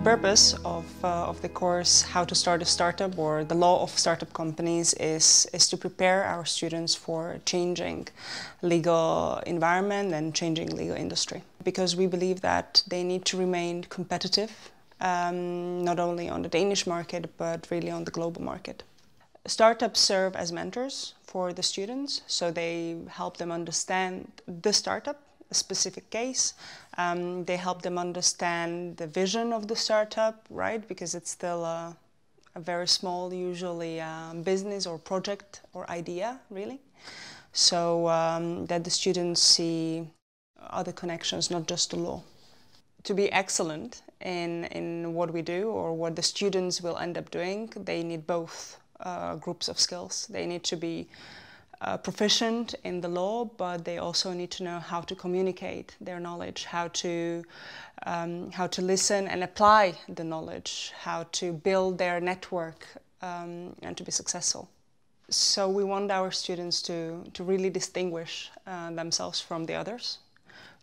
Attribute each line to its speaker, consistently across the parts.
Speaker 1: The purpose of, uh, of the course How to Start a Startup or the Law of Startup Companies is, is to prepare our students for changing legal environment and changing legal industry. Because we believe that they need to remain competitive, um, not only on the Danish market, but really on the global market. Startups serve as mentors for the students, so they help them understand the startup a specific case. Um, they help them understand the vision of the startup, right? Because it's still a, a very small, usually um, business or project or idea, really. So um, that the students see other connections, not just the law. To be excellent in, in what we do or what the students will end up doing, they need both uh, groups of skills. They need to be uh, proficient in the law, but they also need to know how to communicate their knowledge, how to um, how to listen and apply the knowledge, how to build their network um, and to be successful. So we want our students to, to really distinguish uh, themselves from the others,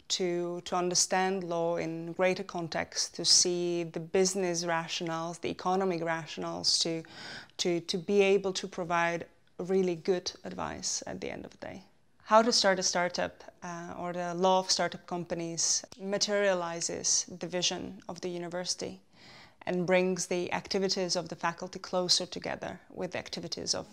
Speaker 1: to, to understand law in greater context, to see the business rationales, the economic rationales, to, to, to be able to provide really good advice at the end of the day. How to start a startup uh, or the law of startup companies materializes the vision of the university and brings the activities of the faculty closer together with the activities of